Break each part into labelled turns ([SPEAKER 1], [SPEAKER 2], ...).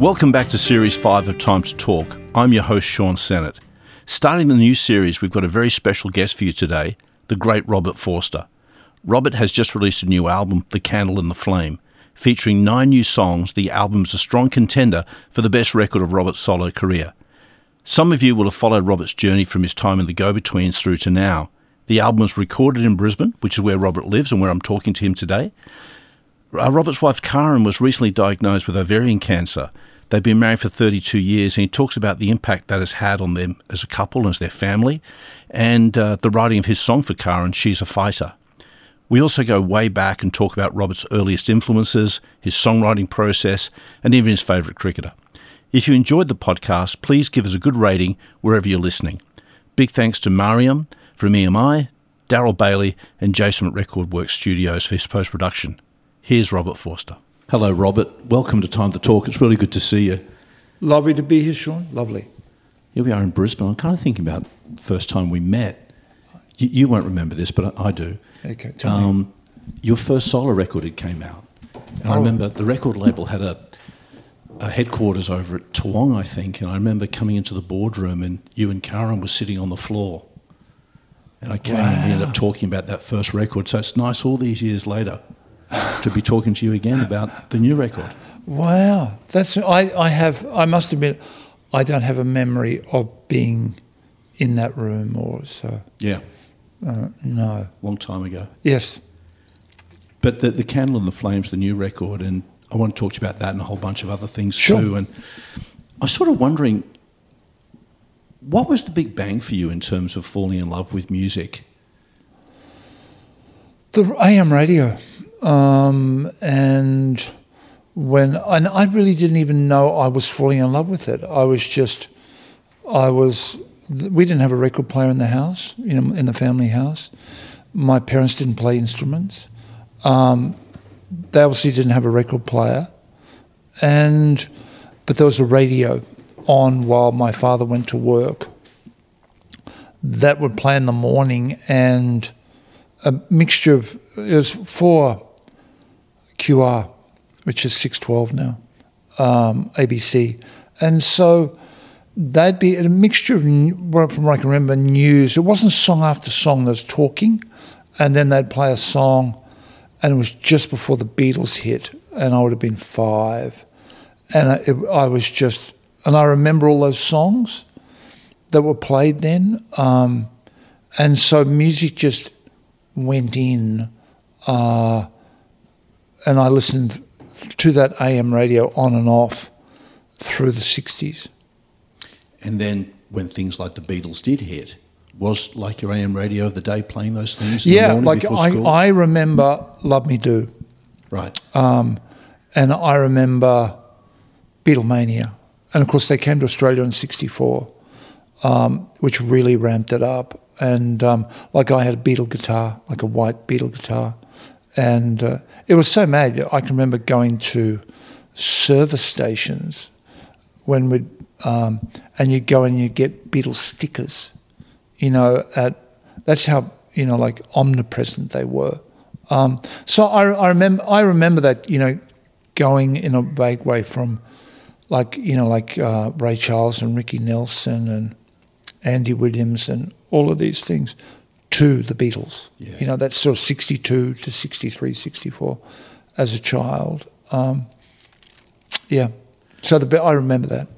[SPEAKER 1] Welcome back to Series 5 of Time to Talk. I'm your host, Sean Sennett. Starting the new series, we've got a very special guest for you today, the great Robert Forster. Robert has just released a new album, The Candle and the Flame. Featuring nine new songs, the album's a strong contender for the best record of Robert's solo career. Some of you will have followed Robert's journey from his time in the Go Betweens through to now. The album was recorded in Brisbane, which is where Robert lives and where I'm talking to him today. Uh, Robert's wife Karin was recently diagnosed with ovarian cancer. They've been married for 32 years, and he talks about the impact that has had on them as a couple, as their family, and uh, the writing of his song for Karin, She's a Fighter. We also go way back and talk about Robert's earliest influences, his songwriting process, and even his favourite cricketer. If you enjoyed the podcast, please give us a good rating wherever you're listening. Big thanks to Mariam from EMI, Daryl Bailey, and Jason at Record Works Studios for his post production. Here's Robert Forster.
[SPEAKER 2] Hello, Robert. Welcome to Time to Talk. It's really good to see you.
[SPEAKER 3] Lovely to be here, Sean. Lovely.
[SPEAKER 2] Here we are in Brisbane. I'm kind of thinking about the first time we met. You, you won't remember this, but I, I do.
[SPEAKER 3] Okay, tell me.
[SPEAKER 2] Um, your first solo record had came out. And I
[SPEAKER 3] Oh.
[SPEAKER 2] remember the record label had a, a headquarters over at Toowong, I think. And I remember coming into the boardroom and you and Karin were sitting on the floor. And I came and we ended up talking about that first record. So it's nice all these years later to be talking to you again about the new record.
[SPEAKER 3] Wow, that's I, I have. I must admit, I don't have a memory of being in that room or so.
[SPEAKER 2] Yeah,
[SPEAKER 3] Uh, no.
[SPEAKER 2] long time ago.
[SPEAKER 3] Yes.
[SPEAKER 2] But the, the Candle and the Flames, the new record, and I want to talk to you about that and a whole bunch of other things
[SPEAKER 3] Sure.
[SPEAKER 2] too. And I was sort of wondering, what was the big bang for you in terms of falling in love with music?
[SPEAKER 3] The AM radio, um, and when and I really didn't even know I was falling in love with it. I was just, I was. We didn't have a record player in the house, you know, in the family house. My parents didn't play instruments. Um, they obviously didn't have a record player, and but there was a radio on while my father went to work. That would play in the morning and a mixture of it was for QR, which is six twelve now, um, ABC, and so they'd be a mixture of from what I can remember news. It wasn't song after song. There was talking, and then they'd play a song, and it was just before the Beatles hit, and I would have been five, and I, it, I was just, and I remember all those songs that were played then, um, and so music just went in, uh, and I listened to that AM radio on and off through the 60s.
[SPEAKER 2] And then when things like the Beatles did hit, was like your AM radio of the day playing those things in the
[SPEAKER 3] Yeah, like I? I remember Love Me Do,
[SPEAKER 2] right.
[SPEAKER 3] um, and I remember Beatlemania. And of course, they came to Australia in 64, um, which really ramped it up. And um, like I had a Beatle guitar, like a white Beatle guitar. And uh, it was so mad. I can remember going to service stations when we'd, um, and you'd go and you get Beatles stickers, you know, at, that's how, you know, like omnipresent they were. Um, so I, I remember, I remember that, you know, going in a vague way from, like you know, like uh, Ray Charles and Ricky Nelson and Andy Williams and all of these things to the Beatles.
[SPEAKER 2] Yeah.
[SPEAKER 3] You know, that's sort of 62 to 63, 64 as a child. Um, yeah. So the I remember that.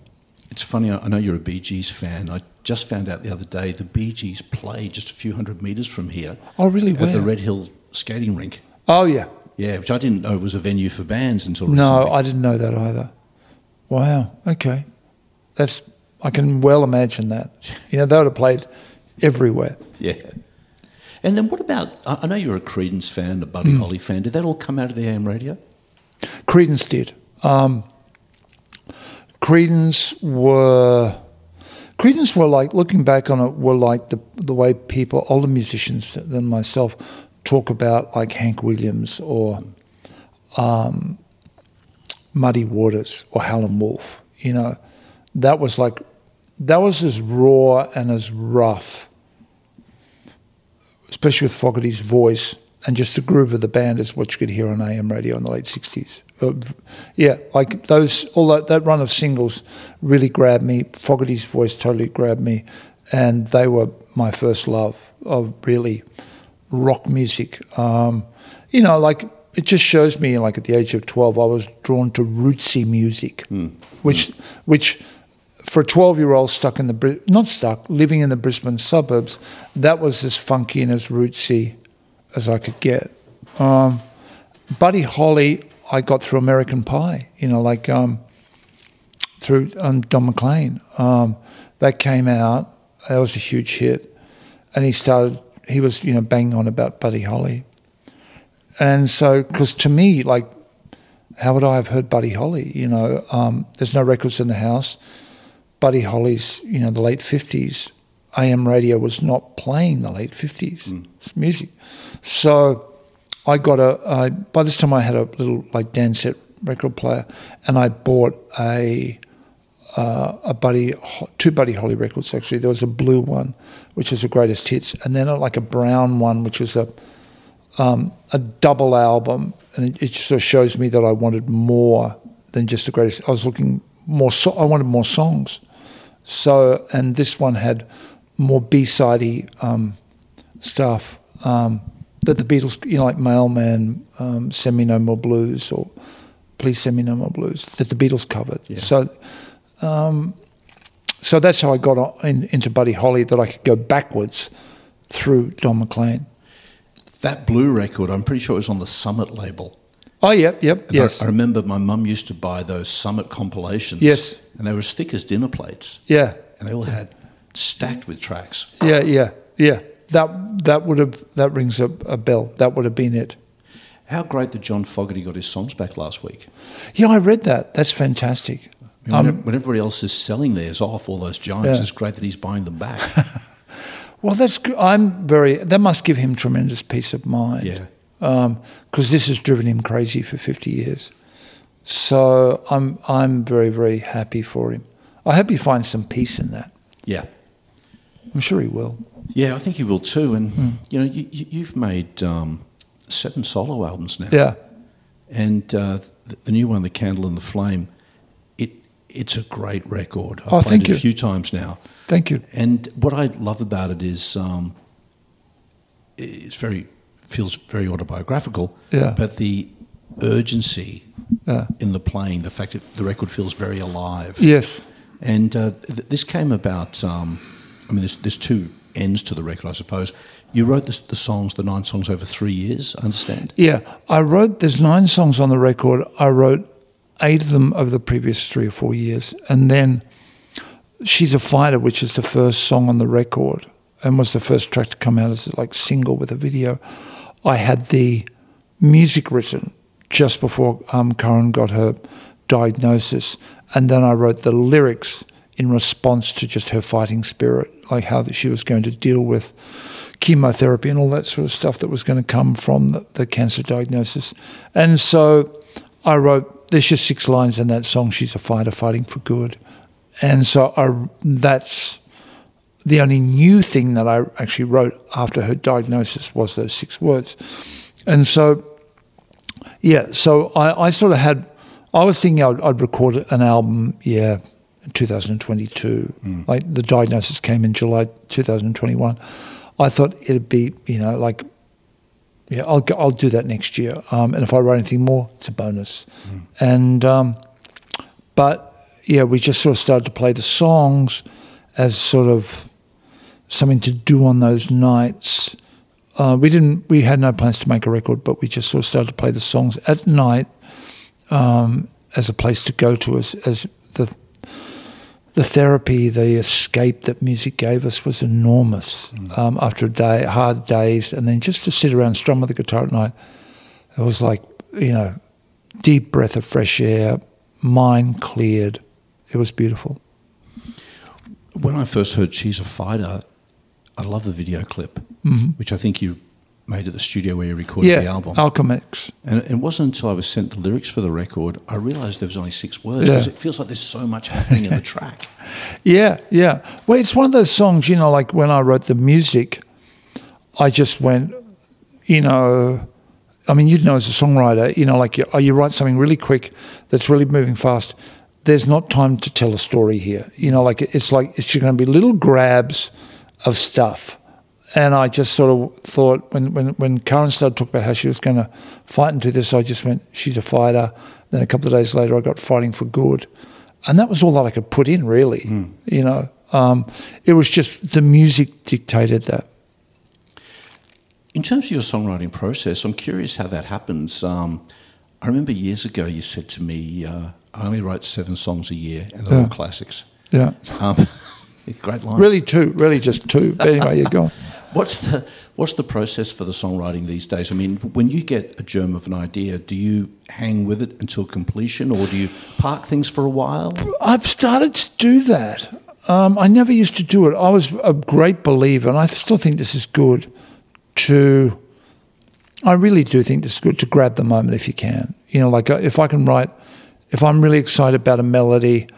[SPEAKER 2] It's funny, I know you're a Bee Gees fan. I just found out the other day the Bee Gees play just a few hundred metres from here
[SPEAKER 3] Oh, really?
[SPEAKER 2] at the Red Hill skating rink.
[SPEAKER 3] Oh, yeah.
[SPEAKER 2] Yeah, which I didn't know was a venue for bands until recently. No.
[SPEAKER 3] I didn't know that either. Wow. Okay. That's I can well imagine that. You know, they would have played everywhere.
[SPEAKER 2] Yeah. And then what about, I know you're a Creedence fan, a. Buddy Holly fan. Did that all come out of the AM radio?
[SPEAKER 3] Creedence did. Um, Creedence were Creedence were like looking back on it were like the the way people older musicians than myself talk about like Hank Williams or um, Muddy Waters or Howlin' Wolf. You know, that was like that was as raw and as rough, especially with Fogerty's voice and just the groove of the band is what you could hear on AM radio in the late '60s, Uh, yeah, like those, all that, that run of singles really grabbed me. Fogerty's voice totally grabbed me, and they were my first love of really rock music. Um, you know, like it just shows me, like at the age of twelve, I was drawn to rootsy music, which, which, for a twelve-year-old stuck in the not stuck, living in the Brisbane suburbs, that was as funky and as rootsy as I could get. Um, Buddy Holly, I got through American Pie. You know, like um, through um, Don McLean. Um, that came out. That was a huge hit, and he started. He was you know banging on about Buddy Holly, and so because to me, like, how would I have heard Buddy Holly? You know, um, there's no records in the house. Buddy Holly's, you know, the late fifties. AM radio was not playing the late fifties music, so I got a. I, by this time, I had a little like Dansette record player, and I bought a uh, a Buddy two Buddy Holly records actually. There was a blue one, which was the greatest hits, and then a, like a brown one, which was a um, a double album, and it, it sort of shows me that I wanted more than just the greatest. I was looking more. So, I wanted more songs. So, and this one had more B-sidey um, stuff um, that the Beatles, you know, like Mailman, um, Send Me No More Blues, or Please Send Me No More Blues, that the Beatles covered. So, um, so that's how I got on, in, into Buddy Holly, that I could go backwards through Don McLean.
[SPEAKER 2] That blue record, I'm pretty sure it was on the Summit label.
[SPEAKER 3] Oh, yep, yep,
[SPEAKER 2] And I-
[SPEAKER 3] yes,
[SPEAKER 2] I, remember my mum used to buy those Summit compilations.
[SPEAKER 3] Yes.
[SPEAKER 2] And they were as thick as dinner plates.
[SPEAKER 3] yeah,
[SPEAKER 2] And they all had stacked with tracks.
[SPEAKER 3] yeah, yeah, yeah. That that would have that rings a, a bell. That would have been it.
[SPEAKER 2] How great that John Fogerty got his songs back last week.
[SPEAKER 3] Yeah, I read that. That's fantastic.
[SPEAKER 2] I mean, when, when everybody else is selling theirs off, all those giants,
[SPEAKER 3] Um, Yeah.
[SPEAKER 2] it's great that he's buying them back.
[SPEAKER 3] Well, that's good. I'm very. That must give him tremendous peace of mind.
[SPEAKER 2] Yeah.
[SPEAKER 3] Because this has driven him crazy for 50 years. So I'm I'm very very happy for him. I hope he finds some peace in that.
[SPEAKER 2] yeah.
[SPEAKER 3] I'm sure he will.
[SPEAKER 2] Yeah, I think he will too. And,
[SPEAKER 3] Hmm.
[SPEAKER 2] you know, you, you've made um, seven solo albums now.
[SPEAKER 3] Yeah.
[SPEAKER 2] And uh, the, the new one, The Candle and the Flame, it it's a great record. I've
[SPEAKER 3] Oh,
[SPEAKER 2] played
[SPEAKER 3] thank
[SPEAKER 2] it
[SPEAKER 3] you.
[SPEAKER 2] a few times now.
[SPEAKER 3] Thank you.
[SPEAKER 2] And what I love about it is um, it's very feels very autobiographical.
[SPEAKER 3] Yeah.
[SPEAKER 2] But the urgency
[SPEAKER 3] Yeah.
[SPEAKER 2] in the playing, the fact that the record feels very alive.
[SPEAKER 3] Yes.
[SPEAKER 2] And uh, th- this came about. Um, I mean, there's, there's two ends to the record, I suppose. You wrote this, the songs, the nine songs, over three years. I understand.
[SPEAKER 3] Yeah. I wrote. There's nine songs on the record. I wrote eight of them over the previous three or four years, and then "She's a Fighter," which is the first song on the record and was the first track to come out as like single with a video. I had the music written just before um, Karin got her diagnosis, and then I wrote the lyrics in response to just her fighting spirit, like how that she was going to deal with chemotherapy and all that sort of stuff that was going to come from the, the cancer diagnosis. And so I wrote, there's just six lines in that song, She's a Fighter Fighting for Good. And so I, that's the only new thing that I actually wrote after her diagnosis was those six words. And so, yeah, so I, I sort of had, I was thinking I'd, I'd record an album, yeah, in 2022. Like the diagnosis came in July 2021. I thought it'd be, you know, like, yeah, I'll I'll do that next year. Um, and if I write anything more, it's a bonus. And um, but yeah, we just sort of started to play the songs as sort of something to do on those nights. Uh, we didn't. We had no plans to make a record, but we just sort of started to play the songs at night um, as a place to go to, as as the the therapy, the escape that music gave us was enormous. Um, after a day, hard days, and then just to sit around strum with the guitar at night, it was like you know, deep breath of fresh air, mind cleared. It was beautiful.
[SPEAKER 2] When I first heard She's a Fighter, I love the video clip, mm-hmm. which I think you made at the studio where you recorded
[SPEAKER 3] yeah,
[SPEAKER 2] the album.
[SPEAKER 3] Alchemix.
[SPEAKER 2] And it wasn't until I was sent the lyrics for the record, I realised there was only six words because
[SPEAKER 3] Yeah.
[SPEAKER 2] it feels like there's so much happening in the track.
[SPEAKER 3] Yeah, yeah. Well, it's one of those songs, you know, like when I wrote the music, I just went, you know, I mean, you'd know as a songwriter, you know, like you, you write something really quick that's really moving fast. There's not time to tell a story here. You know, like it's like it's just going to be little grabs of stuff. And I just sort of thought when, when, when Karin started talking about how she was going to fight and do this, I just went, she's a fighter. Then a couple of days later, I got Fighting for Good. And that was all that I could put in, really. Mm. You know, um, it was just the music dictated that.
[SPEAKER 2] In terms of your songwriting process, I'm curious how that happens. Um, I remember years ago you said to me, uh, I only write seven songs a year, and they're yeah. all classics.
[SPEAKER 3] Yeah. Um,
[SPEAKER 2] great line.
[SPEAKER 3] Really, two. Really, just two. But anyway, you go.
[SPEAKER 2] What's the What's the process for the songwriting these days? I mean, when you get a germ of an idea, do you hang with it until completion, or do you park things for a while?
[SPEAKER 3] I've started to do that. Um, I never used to do it. I was a great believer, and I still think this is good to, I really do think this is good to grab the moment if you can. You know, like uh, if I can write, if I'm really excited about a melody,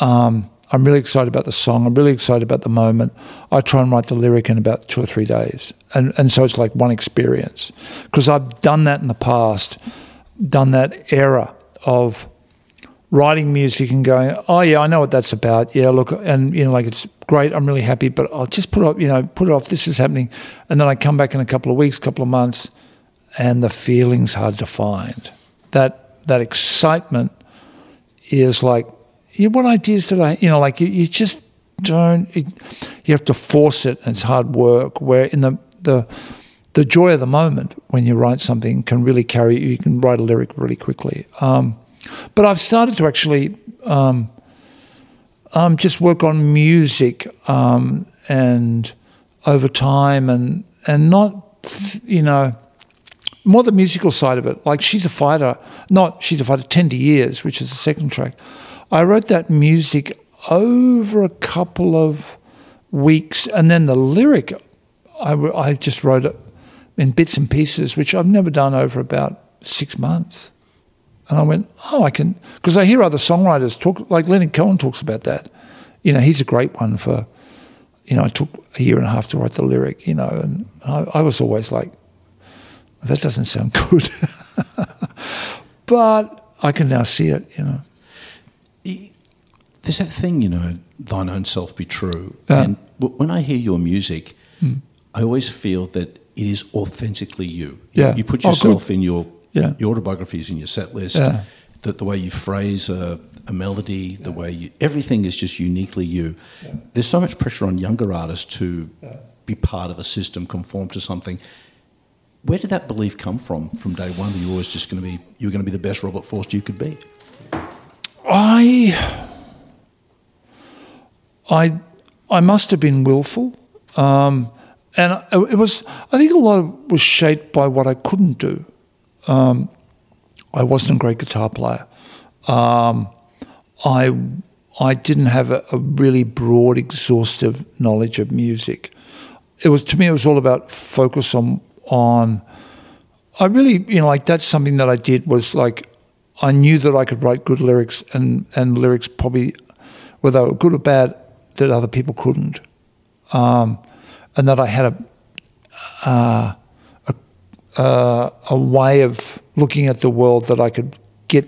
[SPEAKER 3] um, I'm really excited about the song, I'm really excited about the moment, I try and write the lyric in about two or three days. And, and so it's like one experience. Because I've done that in the past, done that era of writing music and going, oh yeah, I know what that's about. Yeah, look, and you know, like it's great. I'm really happy, but I'll just put it off, you know, put it off. This is happening, and then I come back in a couple of weeks, couple of months, and the feeling's hard to find. That that excitement is like, yeah, what ideas did I, you know, like you, you just don't. It, you have to force it, and it's hard work. Where in the the the joy of the moment when you write something can really carry you. You can write a lyric really quickly. Um, but I've started to actually um, um, just work on music um, and over time and and not you know more the musical side of it. Like she's a fighter, not she's a fighter. Tender years, which is the second track. I wrote that music over a couple of weeks, and then the lyric I, I just wrote it in bits and pieces, which I've never done over about six months. And I went, oh, I can, because I hear other songwriters talk, like Leonard Cohen talks about that. You know, he's a great one for, you know, I took a year and a half to write the lyric, you know, and I, I was always like, that doesn't sound good. but I can now see it, you know.
[SPEAKER 2] There's that thing, you know, thine own self be true. Yeah. And when I hear your music, mm. I always feel that it is authentically you.
[SPEAKER 3] Yeah.
[SPEAKER 2] You put oh, yourself oh, in your yeah. your autobiographies in your set list, yeah. the, the way you phrase a, a melody, the way you, everything is just uniquely you. There's so much pressure on younger artists to be part of a system, conform to something. Where did that belief come from from day one that you were always just going to be, you were going to be the best Robert Forster you could be?
[SPEAKER 3] I, I, I must have been willful. Um, and it was, I think a lot was shaped by what I couldn't do. Um, I wasn't a great guitar player. Um, I I didn't have a, a, really broad, exhaustive knowledge of music. It was to me, it was all about focus on on. I really, you know, like that's something that I did was like, I knew that I could write good lyrics and and lyrics probably, whether they were good or bad, that other people couldn't, um, and that I had a. Uh, uh, a way of looking at the world that I could get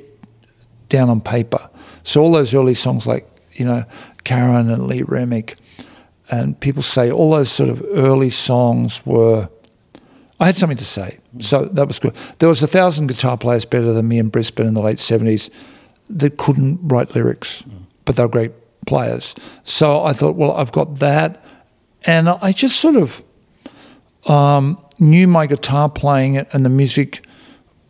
[SPEAKER 3] down on paper. So all those early songs like, you know, Karen and Lee Remick, and people say all those sort of early songs were, I had something to say. So that was good. There was a thousand guitar players better than me in Brisbane in the late 70s that couldn't write lyrics, but they were great players. So I thought, well, I've got that. And I just sort of, um, knew my guitar playing it and the music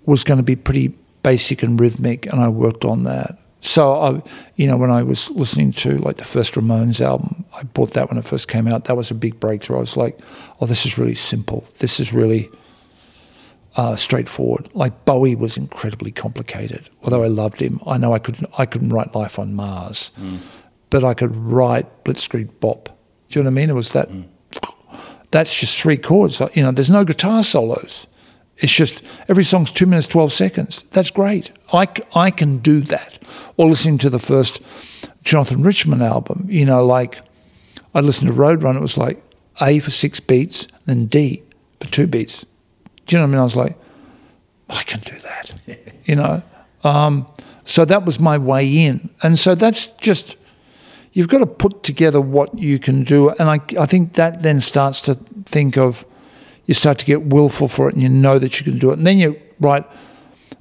[SPEAKER 3] was going to be pretty basic and rhythmic, and I worked on that. So I, you know, when I was listening to like the first Ramones album, I bought that when it first came out. That was a big breakthrough. I was like, oh, this is really simple. This is really uh, straightforward. Like Bowie was incredibly complicated. Although I loved him, I know I couldn't I couldn't write Life on Mars, mm. But I could write Blitzkrieg Bop. Do you know what I mean? It was that mm that's just three chords. You know, there's no guitar solos. It's just every song's two minutes, 12 seconds. That's great. I, I can do that. Or listening to the first Jonathan Richman album, you know, like I listened to Roadrunner, it was like A for six beats, then D for two beats. Do you know what I mean? I was like, I can do that, you know. Um, so that was my way in, and so that's just you've got to put together what you can do, and I I think that then starts to think of you start to get willful for it, and you know that you can do it, and then you write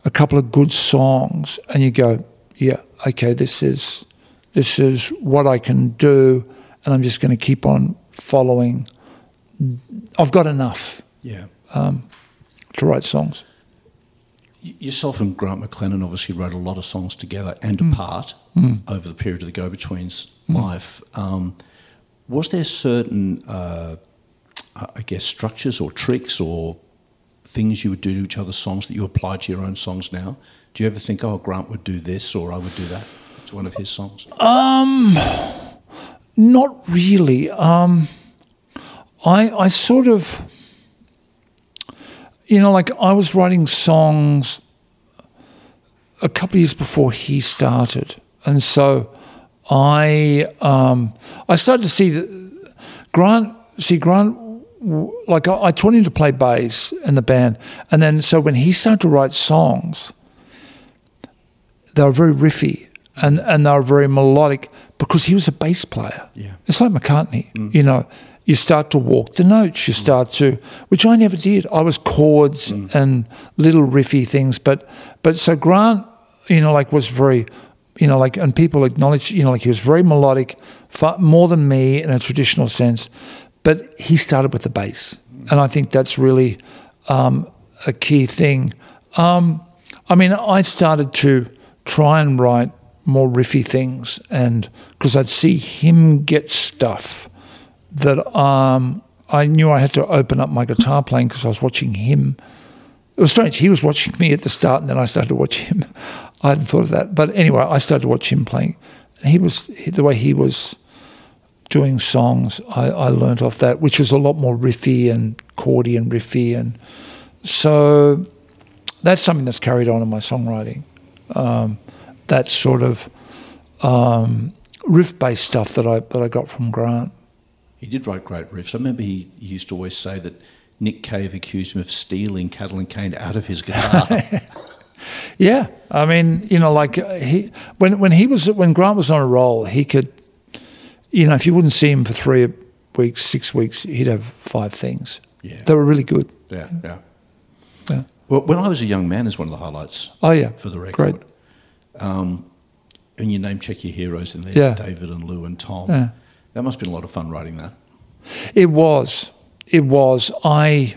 [SPEAKER 3] a couple of good songs, and you go, yeah, okay, this is this is what I can do, and I'm just going to keep on following. I've got enough
[SPEAKER 2] Yeah.
[SPEAKER 3] Um, to write songs.
[SPEAKER 2] Yourself and Grant McLennan obviously wrote a lot of songs together and
[SPEAKER 3] Mm.
[SPEAKER 2] apart over the period of the Go Betweens life. Um, was there certain, uh, I guess, structures or tricks or things you would do to each other's songs that you apply to your own songs now? Do you ever think, oh, Grant would do this or I would do that to one of his songs?
[SPEAKER 3] Not really. Um, I I sort of, you know, like I was writing songs a couple of years before he started, and so I um, I started to see that Grant. See Grant. Like I, I taught him to play bass in the band, and then so when he started to write songs, they were very riffy and, and they were very melodic because he was a bass player.
[SPEAKER 2] Yeah.
[SPEAKER 3] It's like McCartney, you know. You start to walk the notes. You start to, which I never did. I was chords and little riffy things, but but so Grant, you know, like was very, you know, like and people acknowledged, you know, like he was very melodic, far more than me in a traditional sense, but he started with the bass, and I think that's really um, a key thing. Um, I mean, I started to try and write more riffy things, and because I'd see him get stuff that um, I knew I had to open up my guitar playing because I was watching him. It was strange. He was watching me at the start, and then I started to watch him. I hadn't thought of that, but anyway, I started to watch him playing. He was the way he was doing songs. I, I learned off that, which was a lot more riffy and chordy and riffy, and so that's something that's carried on in my songwriting. Um, that sort of um, riff-based stuff that I that I got from Grant.
[SPEAKER 2] He did write great riffs. I remember he, he used to always say that Nick Cave accused him of stealing Cattle and Cane out of his guitar.
[SPEAKER 3] Yeah, I mean, you know, like uh, he when when he was when Grant was on a roll, he could, you know, if you wouldn't see him for three weeks, six weeks, he'd have five things.
[SPEAKER 2] Yeah.
[SPEAKER 3] they were really good.
[SPEAKER 2] yeah, yeah.
[SPEAKER 3] Yeah.
[SPEAKER 2] Well, when I was a young man, is one of the highlights
[SPEAKER 3] Oh yeah,
[SPEAKER 2] for the record.
[SPEAKER 3] Great.
[SPEAKER 2] Um, and you name check your heroes in there,
[SPEAKER 3] Yeah.
[SPEAKER 2] David and Lou and Tom.
[SPEAKER 3] Yeah.
[SPEAKER 2] That must have been a lot of fun writing that.
[SPEAKER 3] It was. It was. I.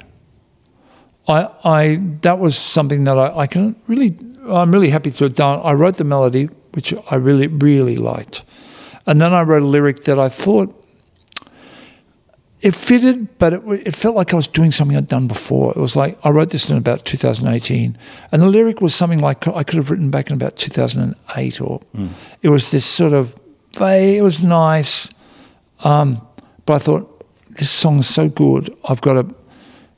[SPEAKER 3] I. I. That was something that I, I can really. I'm really happy to have done. I wrote the melody, which I really, really liked, and then I wrote a lyric that I thought it fitted, but it, it felt like I was doing something I'd done before. It was like I wrote this in about 2018, and the lyric was something like I could have written back in about 2008, or hmm. it was this sort of vague. It was nice. Um, but I thought this song's so good. I've got to,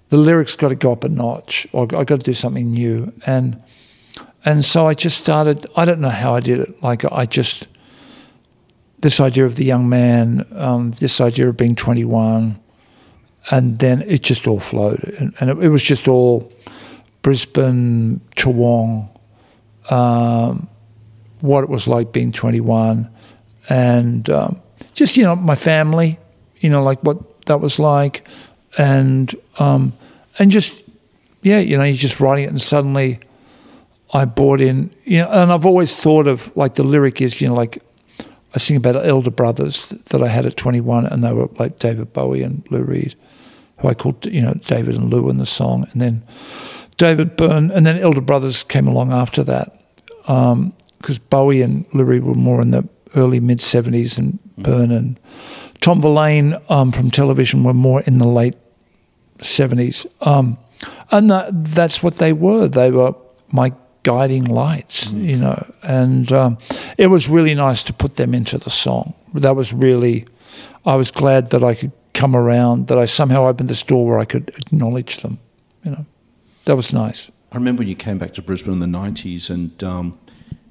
[SPEAKER 3] the lyrics got to go up a notch, or I got to do something new. And and so I just started. I don't know how I did it. Like I just this idea of the young man, um, this idea of being 21, and then it just all flowed, and, and it, it was just all Brisbane, Toowong, um, what it was like being 21, and um, just you know my family, you know like what that was like, and um, and just yeah, you know you're just writing it, and suddenly I bought in, you know, and I've always thought of like the lyric is you know like I sing about elder brothers that I had at 21, and they were like David Bowie and Lou Reed, who I called you know David and Lou in the song, and then David Byrne, and then elder brothers came along after that, because Bowie and Lou Reed were more in the early mid 70s, and Byrne and Tom Verlaine um, from television were more in the late 70s, um, and that, that's what they were. They were my guiding lights, you know, and um, it was really nice to put them into the song. That was really, I was glad that I could come around, that I somehow opened this door where I could acknowledge them, you know. That was nice.
[SPEAKER 2] I remember when you came back to Brisbane in the 90s and um,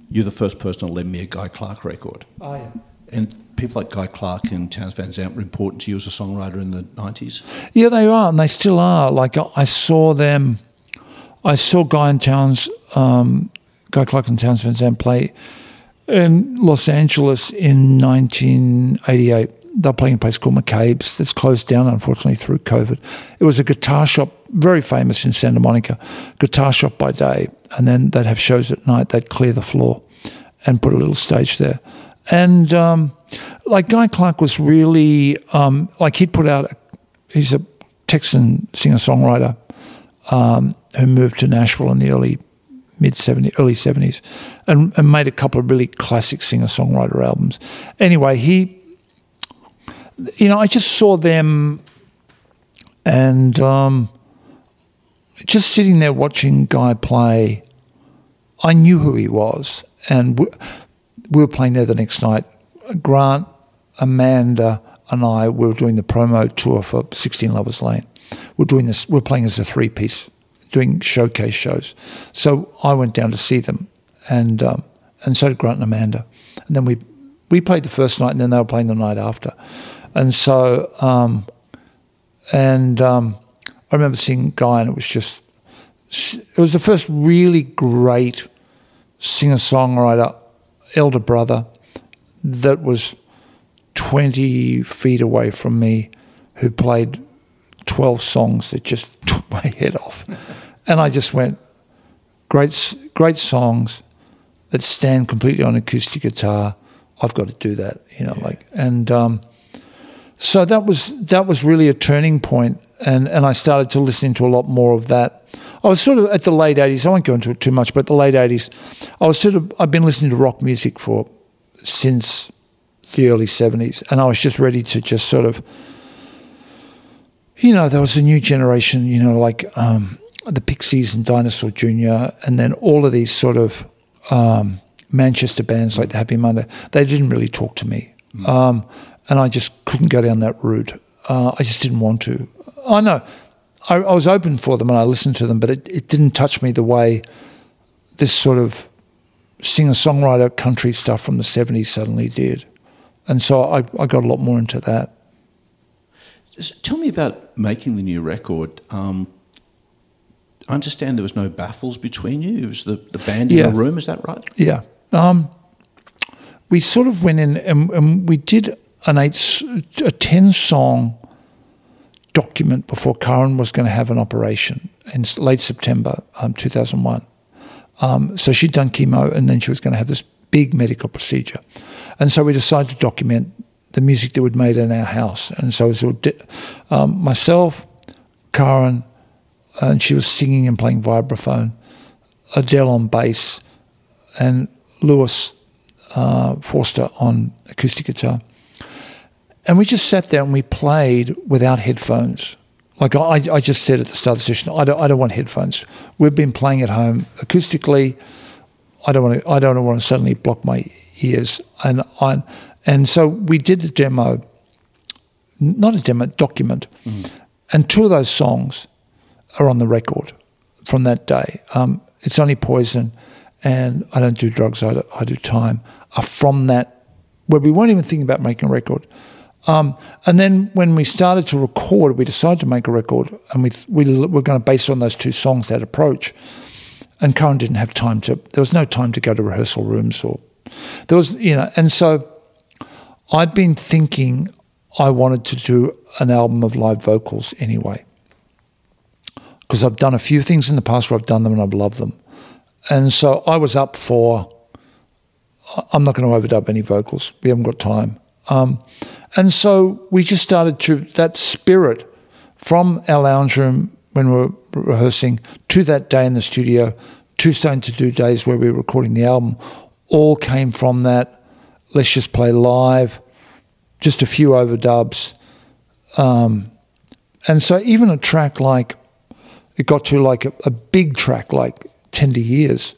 [SPEAKER 2] you're the first person to lend me a Guy Clark record.
[SPEAKER 3] Oh, yeah.
[SPEAKER 2] And people like Guy Clark and Townes Van Zandt were important to you as a songwriter in the 90s.
[SPEAKER 3] Yeah, they are, and they still are. Like I- saw them, I saw Guy and Townes, um, Guy Clark and Townes Van Zandt play in Los Angeles in 1988. They're playing a place called McCabe's that's closed down, unfortunately, through COVID. It was a guitar shop, very famous in Santa Monica, guitar shop by day. And then they'd have shows at night. They'd clear the floor and put a little stage there. And um, like Guy Clark was really, um, like he'd put out, he's a Texan singer songwriter um, who moved to Nashville in the early mid 70s, early 70s, and, and made a couple of really classic singer songwriter albums. Anyway, he, you know, I just saw them and um, just sitting there watching Guy play, I knew who he was. And we were playing there the next night. Grant, Amanda, and I were doing the promo tour for 16 Lovers Lane. We're doing this. We're playing as a three piece doing showcase shows. So I went down to see them, and um, and so did Grant and Amanda. And then we we played the first night, and then they were playing the night after. And so, um, and um, I remember seeing Guy, and it was just it was the first really great singer songwriter elder brother that was 20 feet away from me who played 12 songs that just took my head off. and I just went, great, great songs that stand completely on acoustic guitar. I've got to do that, you know, yeah. like, and um, so that was that was really a turning point, and and I started to listen to a lot more of that. I was sort of at the late '80s. I won't go into it too much, but the late '80s, I was sort of I've been listening to rock music for since the early '70s, and I was just ready to just sort of you know, there was a new generation, you know, like um, the Pixies and Dinosaur Jr., and then all of these sort of um, Manchester bands like the Happy Monday. They didn't really talk to me. Mm. Um, and I just couldn't go down that route. Uh, I just didn't want to. I know. I, I, was open for them and I listened to them, but it, it didn't touch me the way this sort of singer songwriter country stuff from the 70s suddenly did. And so I, I got a lot more into that.
[SPEAKER 2] Tell me about making the new record. Um, I understand there was no baffles between you. It was the, the band in yeah. the room. Is that right?
[SPEAKER 3] Yeah. Um, we sort of went in and, and, we did an eight, a ten song document before Karin was going to have an operation in late September um, 2001. Um, so she'd done chemo and then she was going to have this big medical procedure. And so we decided to document the music that we'd made in our house. And so it was um, myself, Karin, and she was singing and playing vibraphone, Adele on bass, and Louis uh, Forster on acoustic guitar. And we just sat there and we played without headphones. Like I, I just said at the start of the session, I don't, I don't want headphones. We've been playing at home acoustically. I don't want to. I don't want to suddenly block my ears. And I, and so we did the demo, not a demo, document. Mm. And two of those songs are on the record from that day. Um, it's only poison, and I don't do drugs. I do, I do time. Are from that where we weren't even thinking about making a record. Um, and then when we started to record, we decided to make a record, and we we were going to base it on those two songs, that approach. And Karin didn't have time to. There was no time to go to rehearsal rooms or there was, you know, and so I'd been thinking I wanted to do an album of live vocals anyway. Because I've done a few things in the past where I've done them and I've loved them. And so I was up for, I'm not going to overdub any vocals. We haven't got time. Um, and so we just started to, that spirit from our lounge room when we were rehearsing to that day in the studio to starting to do days where we were recording the album all came from that let's just play live, just a few overdubs. Um, and so even a track like, it got to like a, a big track like Tender Years.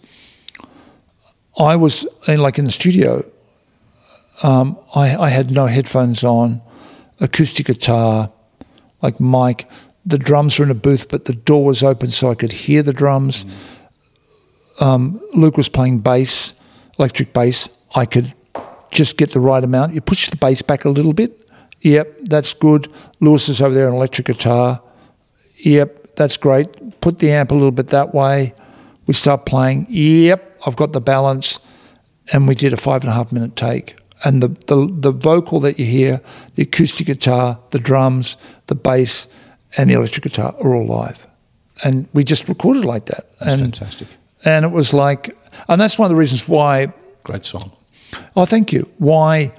[SPEAKER 3] I was in, like in the studio, um, I, I had no headphones on, acoustic guitar, like mic. The drums were in a booth, but the door was open so I could hear the drums. Mm. Um, Luke was playing bass, electric bass. I could just get the right amount. You push the bass back a little bit. Yep, that's good. Louis is over there on electric guitar. Yep, that's great. Put the amp a little bit that way. We start playing. Yep, I've got the balance, and we did a five and a half minute take. And the the, the vocal that you hear, the acoustic guitar, the drums, the bass, and the electric guitar are all live, and we just recorded like that.
[SPEAKER 2] That's
[SPEAKER 3] and,
[SPEAKER 2] fantastic.
[SPEAKER 3] And it was like, and that's one of the reasons why
[SPEAKER 2] Great song.
[SPEAKER 3] Oh, thank you. Why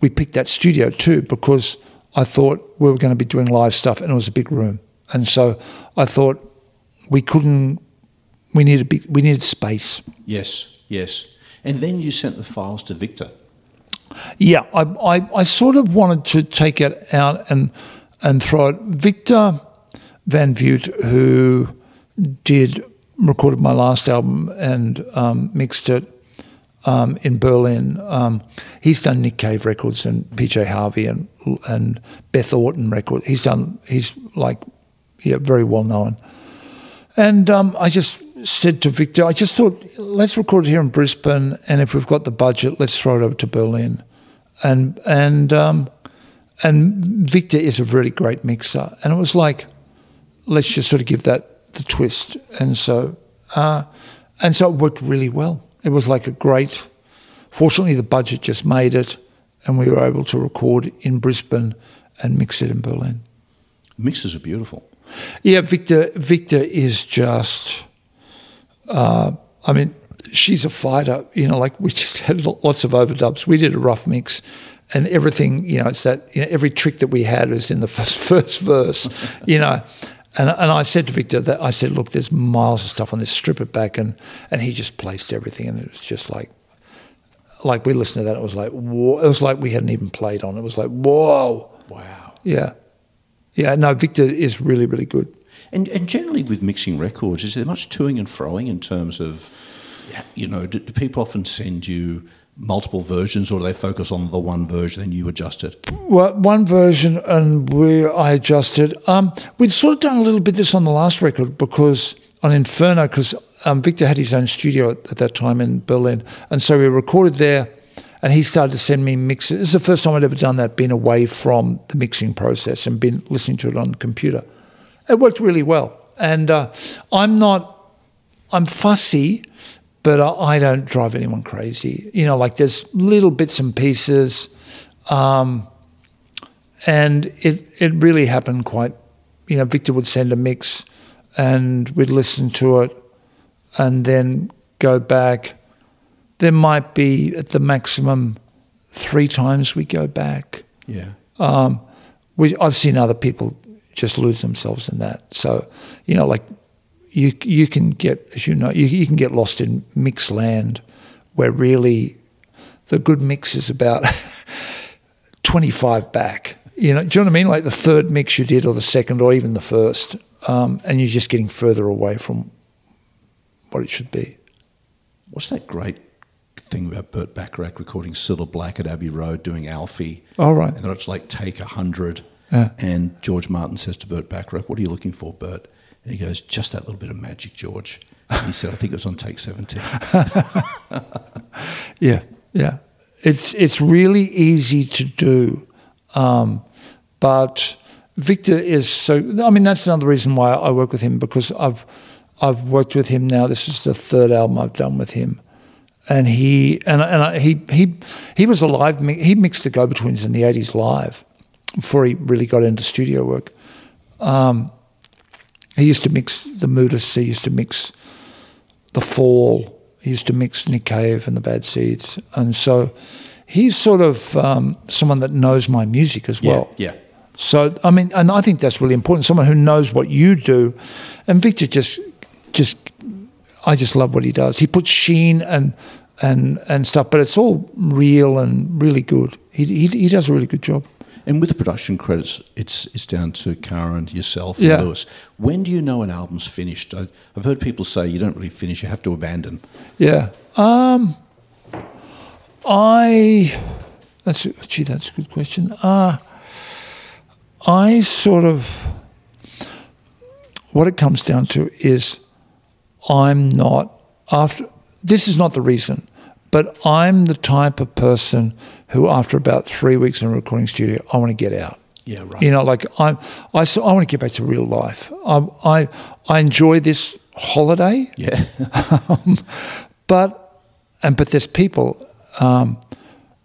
[SPEAKER 3] we picked that studio too, because I thought we were going to be doing live stuff and it was a big room. And so I thought we couldn't, we needed, big, we needed space.
[SPEAKER 2] Yes, yes. And then you sent the files to Victor.
[SPEAKER 3] Yeah, I, I, I sort of wanted to take it out and, and throw it. Victor Van Vugt, who did, recorded my last album and um, mixed it um, in Berlin. Um, he's done Nick Cave records and PJ Harvey and and Beth Orton records. He's done. He's like, yeah, very well known. And um, I just said to Victor, I just thought, let's record it here in Brisbane, and if we've got the budget, let's throw it over to Berlin. And and um, and Victor is a really great mixer, and it was like, let's just sort of give that the twist. And so, uh, and so it worked really well. It was like a great. Fortunately, the budget just made it, and we were able to record in Brisbane and mix it in Berlin.
[SPEAKER 2] Mixes are beautiful.
[SPEAKER 3] Yeah, Victor. Victor is just. Uh, I mean, she's a fighter. You know, like we just had lots of overdubs. We did a rough mix, and everything. You know, it's that you know, every trick that we had was in the first first verse. You know, and, and I said to Victor that I said, look, there's miles of stuff on this, strip it back, and and he just placed everything, and it was just like, like we listened to that, it was like, whoa, it was like we hadn't even played on. It. It was like, whoa,
[SPEAKER 2] Wow.
[SPEAKER 3] yeah, yeah. No, Victor is really really good.
[SPEAKER 2] And, and generally with mixing records, is there much toing and froing in terms of, you know, do, do people often send you multiple versions or do they focus on the one version and you adjust it?
[SPEAKER 3] Well, one version, and we I adjusted. Um, we'd sort of done a little bit this on the last record because on Inferno, because um, Victor had his own studio at, at, that time in Berlin, and so we recorded there. And he started to send me mixes. Is the first time I'd ever done that, been away from the mixing process and been listening to it on the computer. It worked really well, and uh, I'm not, I'm fussy, but I don't drive anyone crazy. You know, like there's little bits and pieces, um, and it it really happened quite. You know, Victor would send a mix, and we'd listen to it, and then go back. There might be at the maximum three times we go back.
[SPEAKER 2] Yeah.
[SPEAKER 3] Um, we, I've seen other people just lose themselves in that. So, you know, like you you can get, as you know, you, you can get lost in mix land, where really the good mix is about twenty five back. You know, do you know what I mean? Like the third mix you did, or the second, or even the first, um, and you're just getting further away from what it should be.
[SPEAKER 2] What's that great thing about Burt Bacharach recording Cilla Black at Abbey Road doing Alfie?
[SPEAKER 3] All right.
[SPEAKER 2] And then it's like take a hundred.
[SPEAKER 3] Yeah.
[SPEAKER 2] And George Martin says to Burt Bacharach, "What are you looking for, Burt? And he goes, "Just that little bit of magic, George." And he said, "I think it was on take 17.
[SPEAKER 3] Yeah, yeah. It's it's really easy to do, um, but Victor is so. I mean, that's another reason why I work with him because I've I've worked with him now. This is the third album I've done with him, and he and and I, he he he was alive. He mixed the Go Betweens in the '80s live before he really got into studio work. Um, he used to mix the Moodists. He used to mix the Fall. He used to mix Nick Cave and the Bad Seeds, and so he's sort of um, someone that knows my music as well.
[SPEAKER 2] yeah.
[SPEAKER 3] So I mean, and I think that's really important. Someone who knows what you do, and Victor just, just, I just love what he does. He puts sheen and and and stuff, but it's all real and really good. He he, he does a really good job.
[SPEAKER 2] And with the production credits, it's it's down to Karin, yourself, and
[SPEAKER 3] Yeah.
[SPEAKER 2] Louis. When do you know an album's finished? I, I've heard people say you don't really finish; you have to abandon.
[SPEAKER 3] Yeah. Um. I. That's gee. That's a good question. Uh, I sort of. What it comes down to is, I'm not after. This is not the reason, but I'm the type of person who, after about three weeks in a recording studio, I want to get out.
[SPEAKER 2] Yeah, right.
[SPEAKER 3] You know, like I'm, I, so I want to get back to real life. I, I, I enjoy this holiday,
[SPEAKER 2] Yeah.
[SPEAKER 3] but, and but there's people um,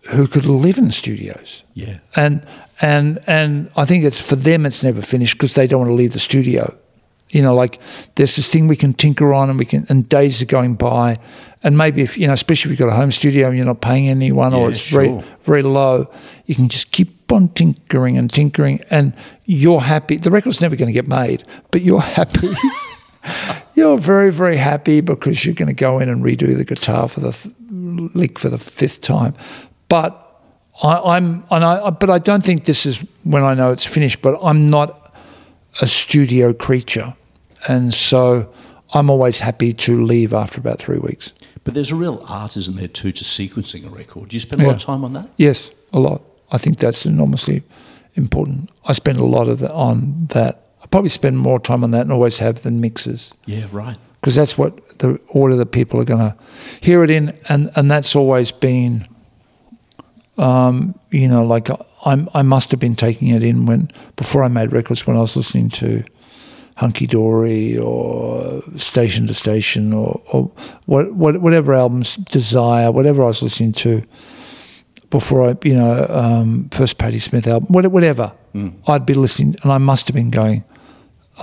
[SPEAKER 3] who could live in studios,
[SPEAKER 2] yeah.
[SPEAKER 3] and and and I think it's for them it's never finished because they don't want to leave the studio. You know, like there's this thing we can tinker on, and we can, and days are going by, and maybe if you know, especially if you've got a home studio and you're not paying anyone,
[SPEAKER 2] Yeah,
[SPEAKER 3] or it's
[SPEAKER 2] sure.
[SPEAKER 3] very very low, you can just keep on tinkering and tinkering, and you're happy. The record's never going to get made, but you're happy. you're very very happy because you're going to go in and redo the guitar for the th- lick for the fifth time, but I, I'm and I but I don't think this is when I know it's finished. But I'm not a studio creature, and so I'm always happy to leave after about three weeks.
[SPEAKER 2] But there's a real art, isn't there, too, to sequencing a record. Do you spend a lot of time on that?
[SPEAKER 3] Yes, a lot. I think that's enormously important. I spend a lot of the, on that. I probably spend more time on that and always have than mixes
[SPEAKER 2] Yeah, right.
[SPEAKER 3] because that's what the order that people are going to hear it in, and and that's always been, um, you know, like I'm I must have been taking it in when before I made records when I was listening to Hunky Dory or Station to Station or or what, what whatever albums Desire whatever I was listening to before I you know um, first Patti Smith album what- whatever. I'd be listening and I must have been going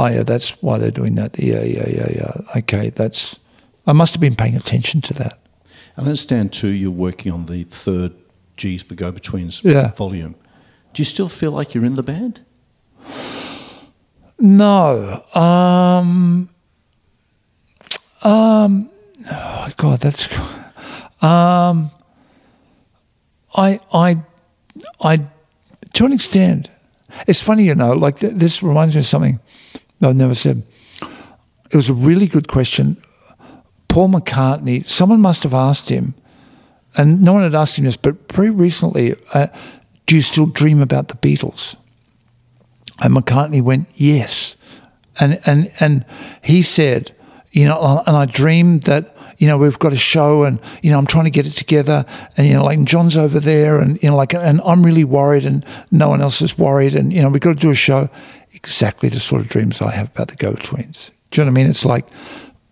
[SPEAKER 3] oh yeah that's why they're doing that. Yeah yeah yeah yeah. Okay that's I must have been paying attention to that.
[SPEAKER 2] I understand, too, you're working on the third G's for Go Betweens
[SPEAKER 3] Yeah.
[SPEAKER 2] volume. Do you still feel like you're in the band?
[SPEAKER 3] No. Um, um, oh God, that's. Um, I, I, I, to an extent, it's funny, you know, like th- this reminds me of something I've never said. It was a really good question. Paul McCartney, someone must have asked him, and no one had asked him this, but very recently, uh, do you still dream about the Beatles? And McCartney went, yes. And, and, and he said, you know, uh, and I dreamed that, you know, we've got a show and, you know, I'm trying to get it together and, you know, like John's over there and, you know, like, and I'm really worried and no one else is worried and, you know, we've got to do a show. Exactly the sort of dreams I have about the Go-Betweens. Do you know what I mean? It's like,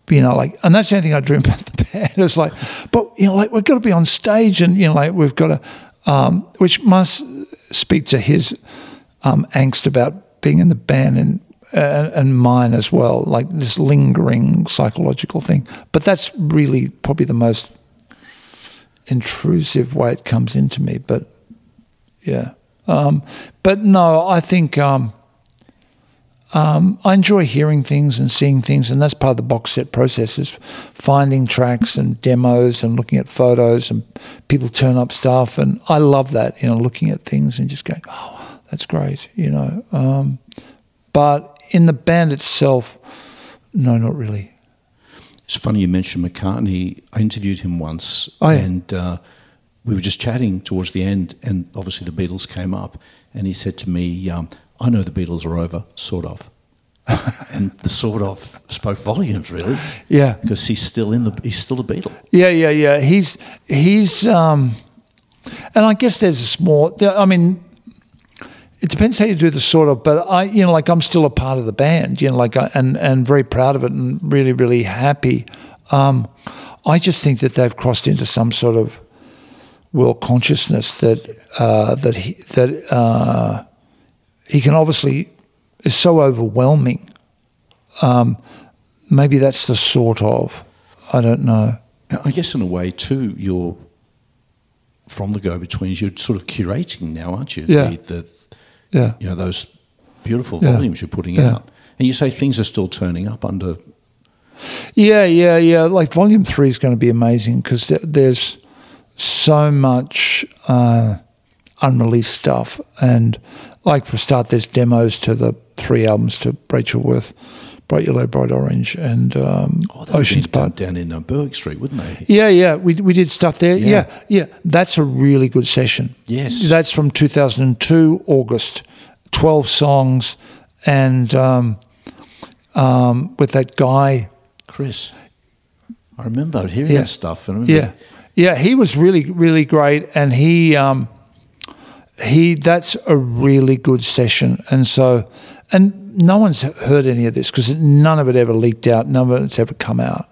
[SPEAKER 3] you know, like, and that's the only thing I dream about the band. It's like, but, you know, like, we've got to be on stage and, you know, like, we've got to, um, which must speak to his um, angst about being in the band and, and mine as well, like this lingering psychological thing. But that's really probably the most intrusive way it comes into me. But yeah, um, but no, I think um, um, I enjoy hearing things and seeing things, and that's part of the box set process is finding tracks and demos and looking at photos and people turn up stuff, and I love that, you know, looking at things and just going, oh, that's great, you know. Um, but in the band itself, no, not really.
[SPEAKER 2] It's funny you mentioned McCartney. I interviewed him once,
[SPEAKER 3] Oh, yeah.
[SPEAKER 2] and uh, we were just chatting towards the end, and obviously the Beatles came up, and he said to me, um, "I know the Beatles are over, sort of," and the sort of spoke volumes, really,
[SPEAKER 3] Yeah.
[SPEAKER 2] because he's still in the he's still a Beatle.
[SPEAKER 3] Yeah, yeah, yeah. He's he's um, and I guess there's a small. I mean, it depends how you do the sort of. But I, you know, like I'm still a part of the band. You know, like I, and and very proud of it and really really happy. Um, I just think that they've crossed into some sort of world consciousness that uh, that he that uh, he can obviously is so overwhelming. Um, maybe that's the sort of. I don't know.
[SPEAKER 2] I guess in a way too, you're from the go-betweens. You're sort of curating now, aren't you?
[SPEAKER 3] Yeah.
[SPEAKER 2] The, the,
[SPEAKER 3] Yeah.
[SPEAKER 2] you know those beautiful
[SPEAKER 3] Yeah.
[SPEAKER 2] volumes you're putting
[SPEAKER 3] Yeah.
[SPEAKER 2] out, and you say things are still turning up under.
[SPEAKER 3] Yeah, yeah, yeah. Like volume three is going to be amazing because there's so much uh, unreleased stuff, and like for start, there's demos to the three albums to Rachel Worth, Bright Yellow, Bright Orange, and um,
[SPEAKER 2] Oh,
[SPEAKER 3] Ocean's
[SPEAKER 2] be down,
[SPEAKER 3] Part.
[SPEAKER 2] down in uh, Berwick Street, wouldn't they?
[SPEAKER 3] Yeah, yeah, we we did stuff there.
[SPEAKER 2] Yeah.
[SPEAKER 3] Yeah. yeah, That's a really good session.
[SPEAKER 2] Yes.
[SPEAKER 3] that's from 2002 August, 12 songs, and um, um, with that guy.
[SPEAKER 2] Chris, I remember hearing
[SPEAKER 3] Yeah.
[SPEAKER 2] that stuff. And I remember
[SPEAKER 3] Yeah, yeah, he was really, really great, and he um, he that's a really good session, and so and no one's heard any of this because none of it ever leaked out, none of it's ever come out,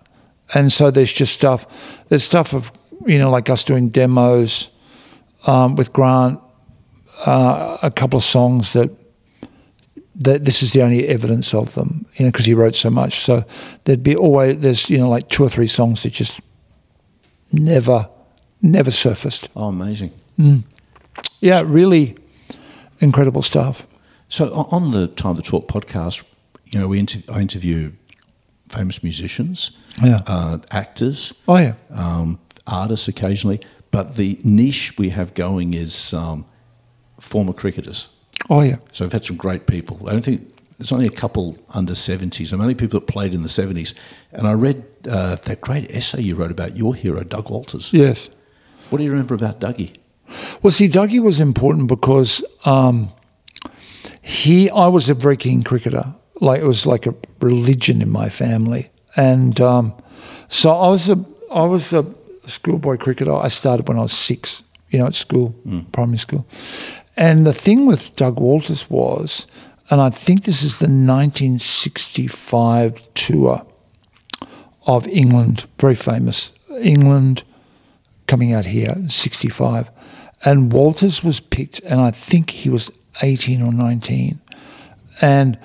[SPEAKER 3] and so there's just stuff. There's stuff of you know like us doing demos um, with Grant, uh, a couple of songs that that this is the only evidence of them, you know, because he wrote so much. So there'd be always there's you know like two or three songs that just never never surfaced.
[SPEAKER 2] Oh, amazing.
[SPEAKER 3] Yeah, really incredible stuff.
[SPEAKER 2] So on the Time to Talk podcast, you know, we inter- I interview famous musicians,
[SPEAKER 3] Yeah.
[SPEAKER 2] uh, actors,
[SPEAKER 3] Oh yeah,
[SPEAKER 2] um, artists occasionally, but the niche we have going is um, former cricketers.
[SPEAKER 3] oh yeah.
[SPEAKER 2] So we've had some great people. I don't think there's only a couple under 70s. I'm only people that played in the 70s. And I read uh, that great essay you wrote about your hero, Doug Walters.
[SPEAKER 3] Yes.
[SPEAKER 2] What do you remember about Dougie?
[SPEAKER 3] Well, see, Dougie was important because um, he, I was a very keen cricketer. Like it was like a religion in my family, and um, so I was a, I was a schoolboy cricketer. I started when I was six, you know, at school, primary school. And the thing with Doug Walters was, and I think this is the 1965 tour of England, very famous England, coming out here, 65. And Walters was picked, and I think he was 18 or 19. And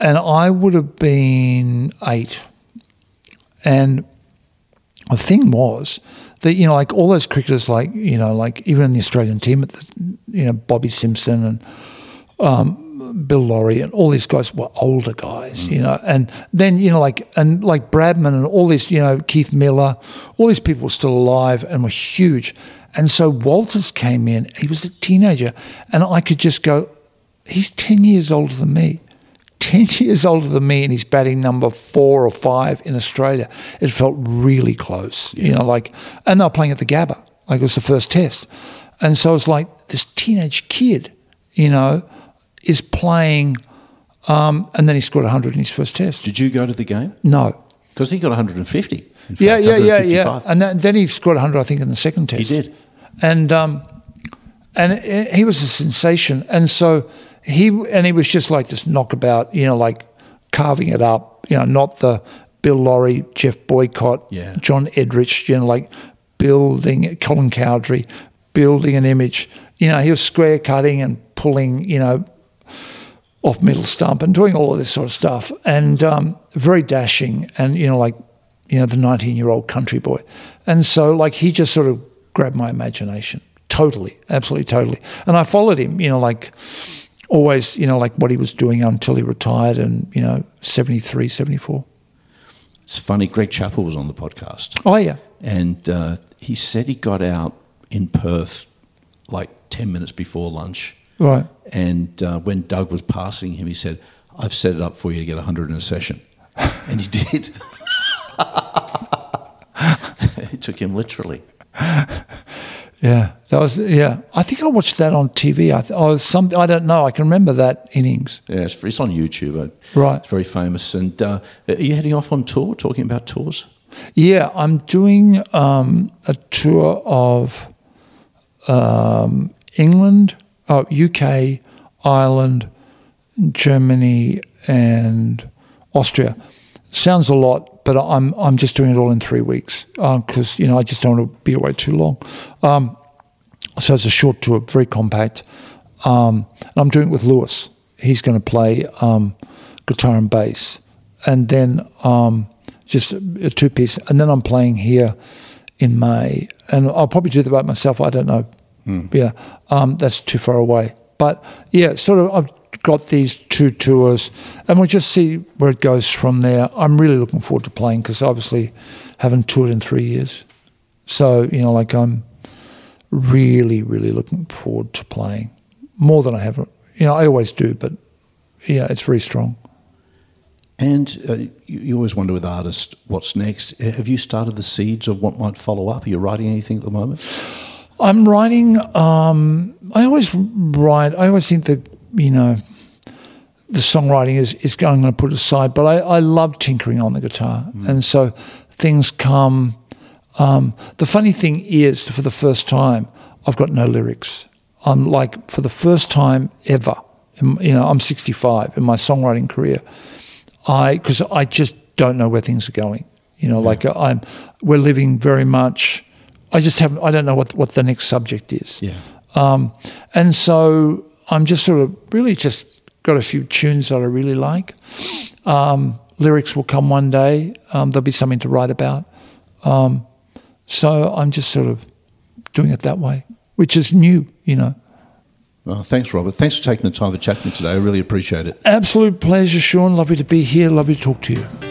[SPEAKER 3] and I would have been eight. And the thing was that, you know, like all those cricketers, like, you know, like even in the Australian team, at the, you know, Bobby Simpson and um, Bill Lawry and all these guys were older guys, you mm. know, and then you know like and like Bradman and all these, you know, Keith Miller, all these people were still alive and were huge, and so Walters came in. He was a teenager, and I could just go, he's ten years older than me. 10 years older than me and he's batting number four or five in Australia. It felt really close, you know, like, and they were playing at the Gabba, like it was the first test. And so it's like this teenage kid, you know, is playing, um, and then he scored 100 in his first test.
[SPEAKER 2] Did you go to the game?
[SPEAKER 3] No.
[SPEAKER 2] Because he got 150. Fact,
[SPEAKER 3] Yeah, yeah, yeah, yeah. And then, then he scored 100, I think, in the second test.
[SPEAKER 2] He did.
[SPEAKER 3] and um, and it, he was a sensation. And so he and he was just like this knockabout, you know, like carving it up. You know, not the Bill Lawry, Geoff Boycott,
[SPEAKER 2] Yeah.
[SPEAKER 3] John Edrich, you know, like building Colin Cowdrey, building an image. You know, he was square cutting and pulling, you know, off middle stump and doing all of this sort of stuff, and um, very dashing, and you know, like you know, the nineteen-year-old country boy, and so like he just sort of grabbed my imagination totally, absolutely, totally, and I followed him, you know, like always, you know, like what he was doing until he retired, and you know, 73, 74.
[SPEAKER 2] It's funny, Greg Chappell was on the podcast.
[SPEAKER 3] Oh yeah,
[SPEAKER 2] And uh, he said he got out in Perth like 10 minutes before lunch.
[SPEAKER 3] right.
[SPEAKER 2] And uh, when Doug was passing him, he said, I've set it up for you to get 100 in a session. And he did. took him literally.
[SPEAKER 3] Yeah, that was yeah. I think I watched that on TV. I, th- was some. I don't know. I can remember that innings.
[SPEAKER 2] Yeah, it's, it's on YouTube. Uh,
[SPEAKER 3] Right.
[SPEAKER 2] It's very famous. And uh, are you heading off on tour, talking about tours?
[SPEAKER 3] Yeah, I'm doing um, a tour of um, England, oh, UK, Ireland, Germany, and Austria. Sounds a lot, but I'm I'm just doing it all in three weeks because you know I just don't want to be away too long. Um, so it's a short tour, very compact. Um, and I'm doing it with Louis. He's going to play um, guitar and bass, and then um, just a, two piece. And then I'm playing here in May, and I'll probably do that by myself. I don't know. Yeah, um, that's too far away. But yeah, sort of. I've got these two tours, and we'll just see where it goes from there. I'm really looking forward to playing because obviously haven't toured in three years. So you know, like I'm really, really looking forward to playing more than I have. You know, I always do, but yeah, it's very strong.
[SPEAKER 2] And uh, you, you always wonder with artists what's next. Have you started the seeds of what might follow up? Are you writing anything at the moment?
[SPEAKER 3] I'm writing. Um, I always write. I always think that you know, the songwriting is is going to put aside. But I, I love tinkering on the guitar, and so things come. Um, the funny thing is, for the first time, I've got no lyrics. I'm like for the first time ever, in, you know, I'm 65 in my songwriting career. I because I just don't know where things are going. You know, like I'm, we're living very much. I just haven't. I don't know what what the next subject is.
[SPEAKER 2] Yeah.
[SPEAKER 3] Um, and so I'm just sort of really just got a few tunes that I really like. Um, lyrics will come one day. Um, there'll be something to write about. Um, so I'm just sort of doing it that way, which is new, you know.
[SPEAKER 2] Well, thanks, Robert. Thanks for taking the time to chat with me today. I really appreciate it.
[SPEAKER 3] Absolute pleasure, Sean. Lovely to be here. Lovely to talk to you.